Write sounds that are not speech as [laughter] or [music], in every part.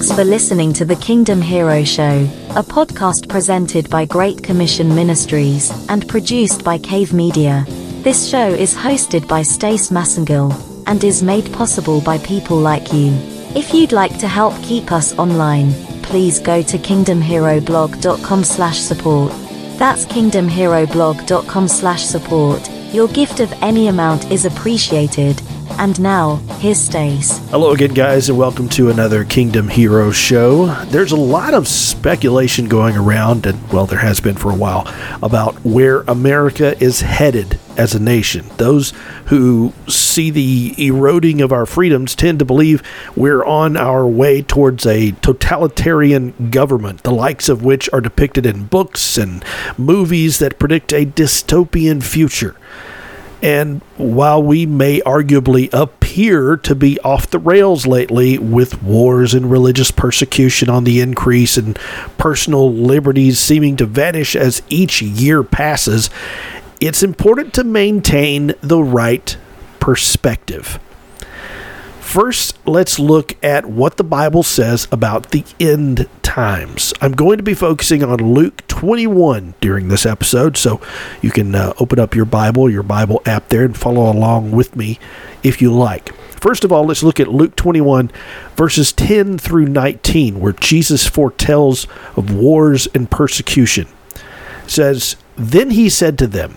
Thanks for listening to the Kingdom Hero Show, a podcast presented by Great Commission Ministries and produced by Cave Media. This show is hosted by Stace Massengill and is made possible by people like you. If you'd like to help keep us online, please go to kingdomheroblog.com slash support. That's kingdomheroblog.com slash support. Your gift of any amount is appreciated. And now, here's Stace. Hello again, guys, and welcome to another Kingdom Hero show. There's a lot of speculation going around, and well, there has been for a while, about where America is headed as a nation. Those who see the eroding of our freedoms tend to believe we're on our way towards a totalitarian government, the likes of which are depicted in books and movies that predict a dystopian future. And while we may arguably appear to be off the rails lately with wars and religious persecution on the increase and personal liberties seeming to vanish as each year passes, it's important to maintain the right perspective. First, let's look at what the Bible says about the end times. I'm going to be focusing on Luke 21 during this episode, so you can uh, open up your Bible, your Bible app there, and follow along with me if you like. First of all, let's look at Luke 21, verses 10 through 19, where Jesus foretells of wars and persecution. It says, Then he said to them,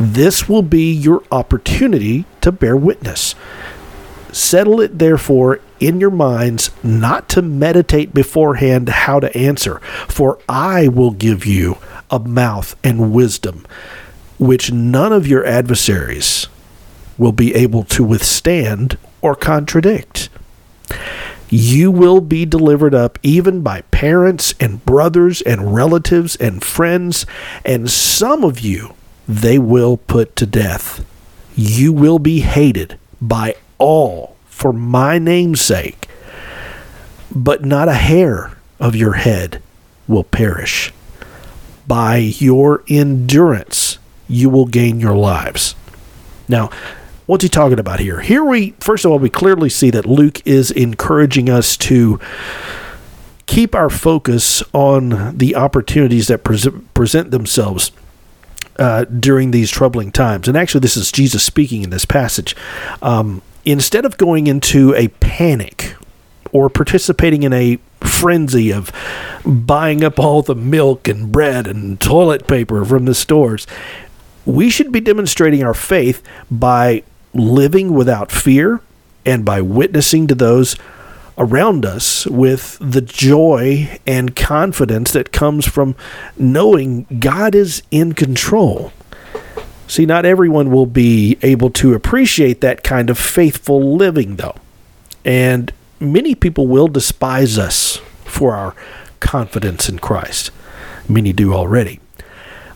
This will be your opportunity to bear witness. Settle it, therefore, in your minds not to meditate beforehand how to answer, for I will give you a mouth and wisdom, which none of your adversaries will be able to withstand or contradict. You will be delivered up even by parents and brothers and relatives and friends, and some of you they will put to death. You will be hated by all for my name's sake, but not a hair of your head will perish. By your endurance, you will gain your lives. Now, what's he talking about here? Here we, first of all, we clearly see that Luke is encouraging us to keep our focus on the opportunities that present themselves uh, during these troubling times. And actually, this is Jesus speaking in this passage. Um, instead of going into a panic or participating in a frenzy of buying up all the milk and bread and toilet paper from the stores, we should be demonstrating our faith by living without fear and by witnessing to those around us with the joy and confidence that comes from knowing God is in control. See, not everyone will be able to appreciate that kind of faithful living, though. And many people will despise us for our confidence in Christ. Many do already.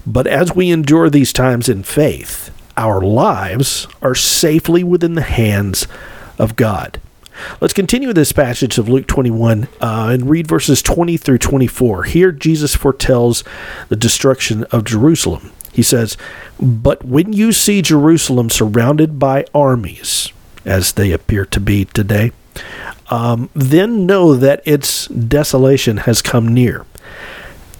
But as we endure these times in faith, our lives are safely within the hands of God. Let's continue this passage of Luke 21 uh, and read verses 20 through 24. Here, Jesus foretells the destruction of Jerusalem. He says, But when you see Jerusalem surrounded by armies, as they appear to be today, um, then know that its desolation has come near.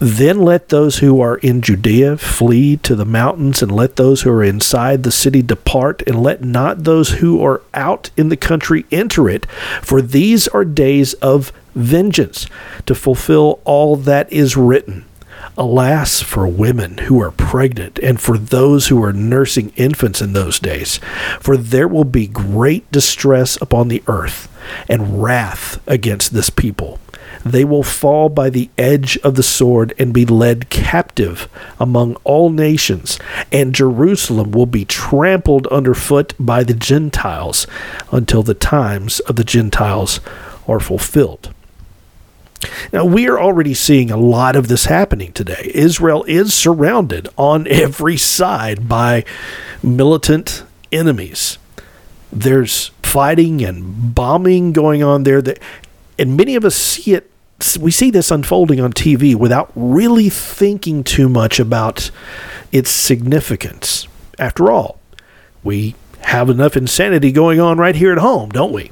Then let those who are in Judea flee to the mountains, and let those who are inside the city depart, and let not those who are out in the country enter it, for these are days of vengeance, to fulfill all that is written. Alas for women who are pregnant, and for those who are nursing infants in those days, for there will be great distress upon the earth, and wrath against this people they will fall by the edge of the sword and be led captive among all nations, and Jerusalem will be trampled underfoot by the Gentiles until the times of the Gentiles are fulfilled. Now, we are already seeing a lot of this happening today. Israel is surrounded on [laughs] every side by militant enemies. There's fighting and bombing going on there that and many of us see it we see this unfolding on TV without really thinking too much about its significance. After all, we have enough insanity going on right here at home, don't we?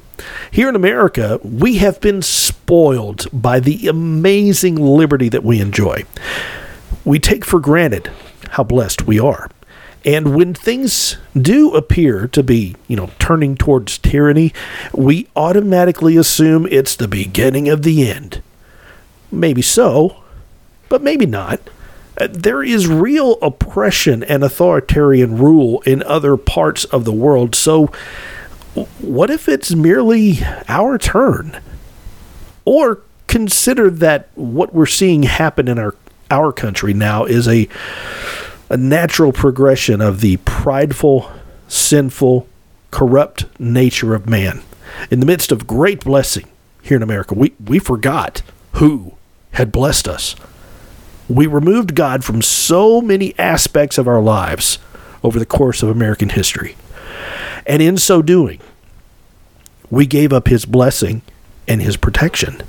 Here in America, we have been spoiled by the amazing liberty that we enjoy. We take for granted how blessed we are. And when things do appear to be, you know, turning towards tyranny, we automatically assume it's the beginning of the end. Maybe so, but maybe not. Uh, there is real oppression and authoritarian rule in other parts of the world. So, what if it's merely our turn? Or consider that what we're seeing happen in our our country now is a a natural progression of the prideful, sinful, corrupt nature of man. In the midst of great blessing here in America, we, we forgot who had blessed us. We removed God from so many aspects of our lives over the course of American history. And in so doing, we gave up his blessing and his protection.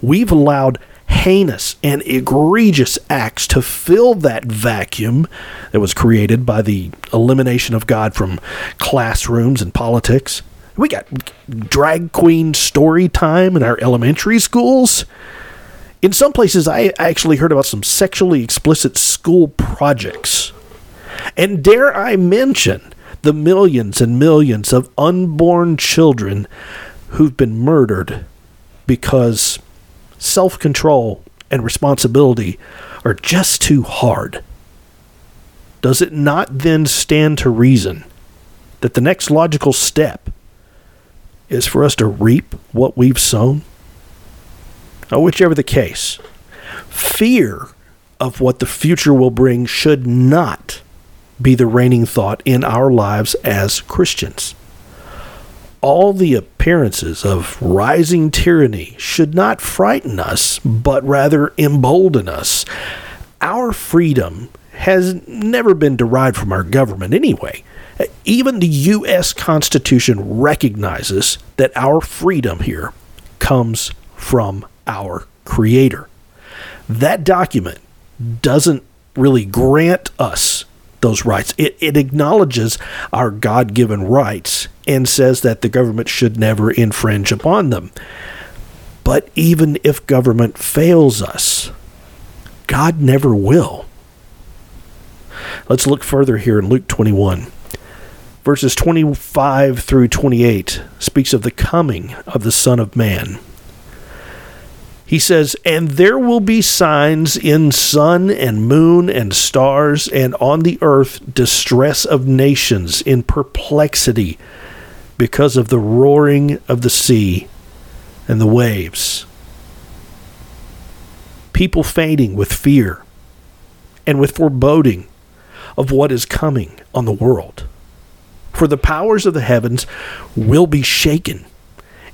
We've allowed heinous and egregious acts to fill that vacuum that was created by the elimination of God from classrooms and politics. We got drag queen story time in our elementary schools. In some places, I actually heard about some sexually explicit school projects. And dare I mention the millions and millions of unborn children who've been murdered because self control and responsibility are just too hard. Does it not then stand to reason that the next logical step is for us to reap what we've sown? Whichever the case, fear of what the future will bring should not be the reigning thought in our lives as Christians. All the appearances of rising tyranny should not frighten us, but rather embolden us. Our freedom has never been derived from our government anyway. Even the U.S. Constitution recognizes that our freedom here comes from our Creator. That document doesn't really grant us those rights. It, it acknowledges our God given rights and says that the government should never infringe upon them. But even if government fails us, God never will. Let's look further here in Luke 21. Verses 25 through 28 speaks of the coming of the Son of Man. He says, And there will be signs in sun and moon and stars, and on the earth distress of nations in perplexity because of the roaring of the sea and the waves. People fainting with fear and with foreboding of what is coming on the world. For the powers of the heavens will be shaken.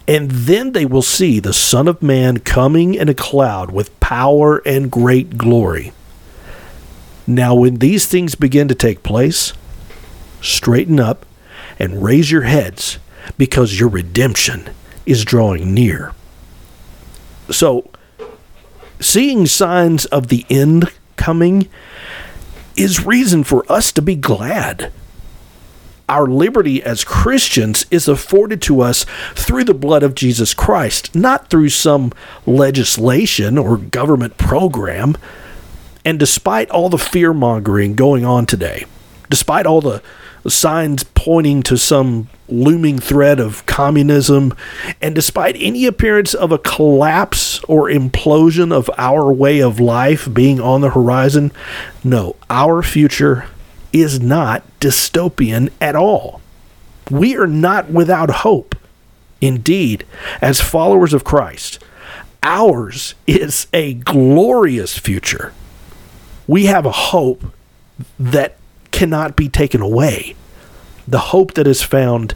And then they will see the Son of Man coming in a cloud with power and great glory. Now, when these things begin to take place, straighten up and raise your heads because your redemption is drawing near. So, seeing signs of the end coming is reason for us to be glad our liberty as Christians is afforded to us through the blood of Jesus Christ, not through some legislation or government program. And despite all the fear mongering going on today, despite all the signs pointing to some looming threat of communism, and despite any appearance of a collapse or implosion of our way of life being on the horizon, no, our future is not dystopian at all. We are not without hope. Indeed, as followers of Christ, ours is a glorious future. We have a hope that cannot be taken away, the hope that is found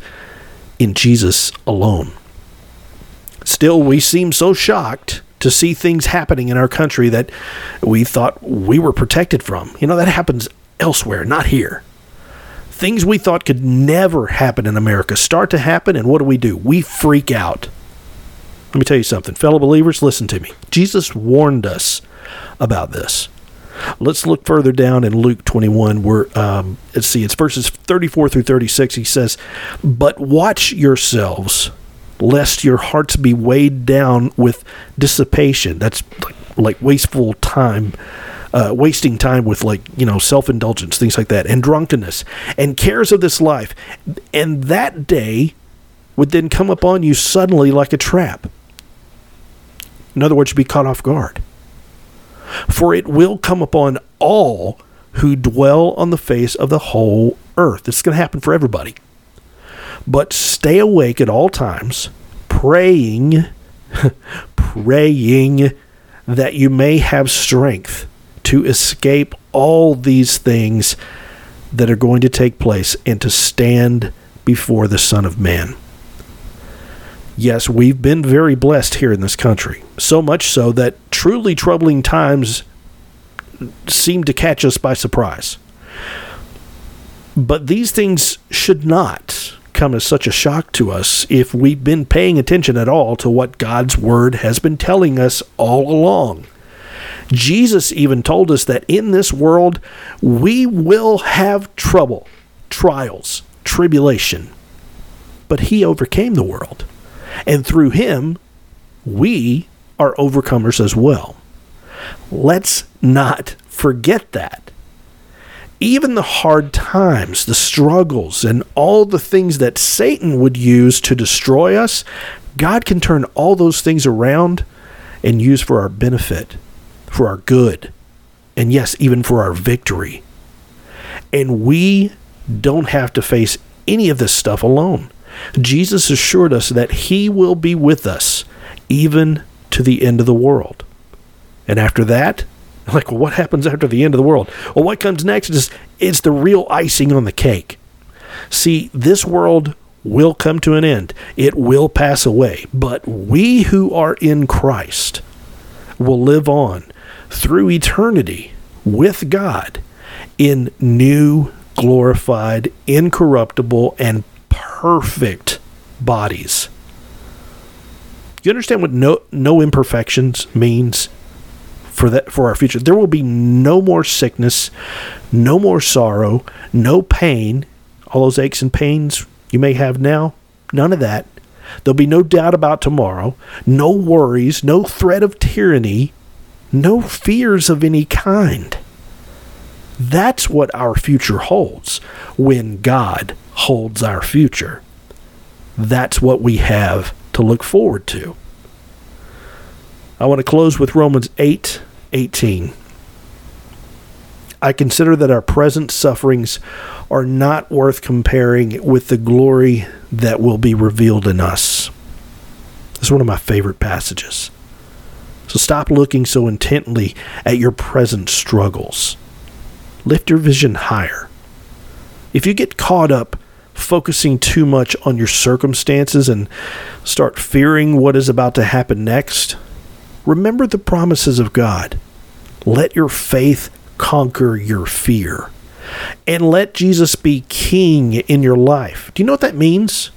in Jesus alone. Still, we seem so shocked to see things happening in our country that we thought we were protected from. You know, that happens elsewhere, not here. Things we thought could never happen in America start to happen, and what do we do? We freak out. Let me tell you something, fellow believers, listen to me. Jesus warned us about this. Let's look further down in Luke 21, where, um, let's see, it's verses 34 through 36. He says, But watch yourselves, lest your hearts be weighed down with dissipation. That's like, like wasteful time. Uh, wasting time with like you know self-indulgence things like that and drunkenness and cares of this life and that day would then come upon you suddenly like a trap in other words you'd be caught off guard for it will come upon all who dwell on the face of the whole earth. Is going to happen for everybody. But stay awake at all times, praying, [laughs] praying that you may have strength to escape all these things that are going to take place and to stand before the Son of Man. Yes, we've been very blessed here in this country. So much so that truly troubling times seem to catch us by surprise. But these things should not come as such a shock to us if we've been paying attention at all to what God's Word has been telling us all along. Jesus even told us that in this world we will have trouble, trials, tribulation. But He overcame the world. And through him, we are overcomers as well. Let's not forget that. Even the hard times, the struggles, and all the things that Satan would use to destroy us, God can turn all those things around and use for our benefit, for our good, and yes, even for our victory. And we don't have to face any of this stuff alone. Jesus assured us that He will be with us even to the end of the world. And after that, [laughs] like, what happens after the end of the world? Well, what comes next is it's the real icing on the cake. See, this world will come to an end, it will pass away, but we who are in Christ will live on through eternity with God in new, glorified, incorruptible, and perfect bodies. You understand what no no imperfections means for that for our future? There will be no more sickness, no more sorrow, no pain, all those aches and pains you may have now, none of that. There'll be no doubt about tomorrow, no worries, no threat of tyranny, no fears of any kind. That's what our future holds when God holds our future. That's what we have to look forward to. I want to close with Romans 8 18. I consider that our present sufferings are not worth comparing with the glory that will be revealed in us. Is one of my favorite passages. So stop looking so intently at your present struggles. Lift your vision higher. If you get caught up focusing too much on your circumstances and start fearing what is about to happen next, remember the promises of God. Let your faith conquer your fear. And let Jesus be king in your life. Do you know what that means?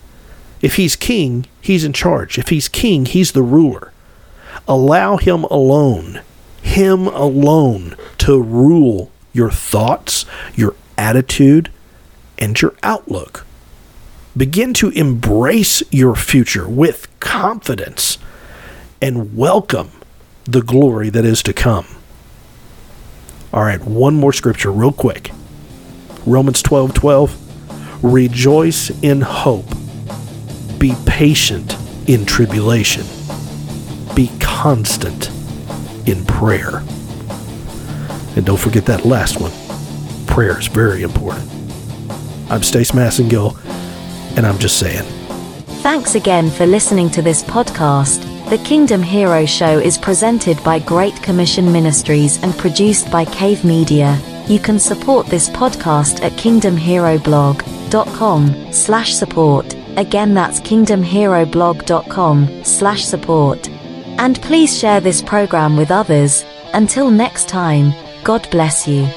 If he's king, he's in charge. If he's king, he's the ruler. Allow him alone, him alone, to rule your thoughts, your attitude, and your outlook. Begin to embrace your future with confidence and welcome the glory that is to come. All right, one more scripture real quick. Romans 12 12. Rejoice in hope. Be patient in tribulation. Be constant in prayer. And don't forget that last one. Prayer is very important. I'm Stace Massengill and I'm just saying. Thanks again for listening to this podcast. The Kingdom Hero Show is presented by Great Commission Ministries and produced by Cave Media. You can support this podcast at kingdomheroblog.com slash support. Again, that's kingdomheroblog.com slash support. And please share this program with others. Until next time, God bless you.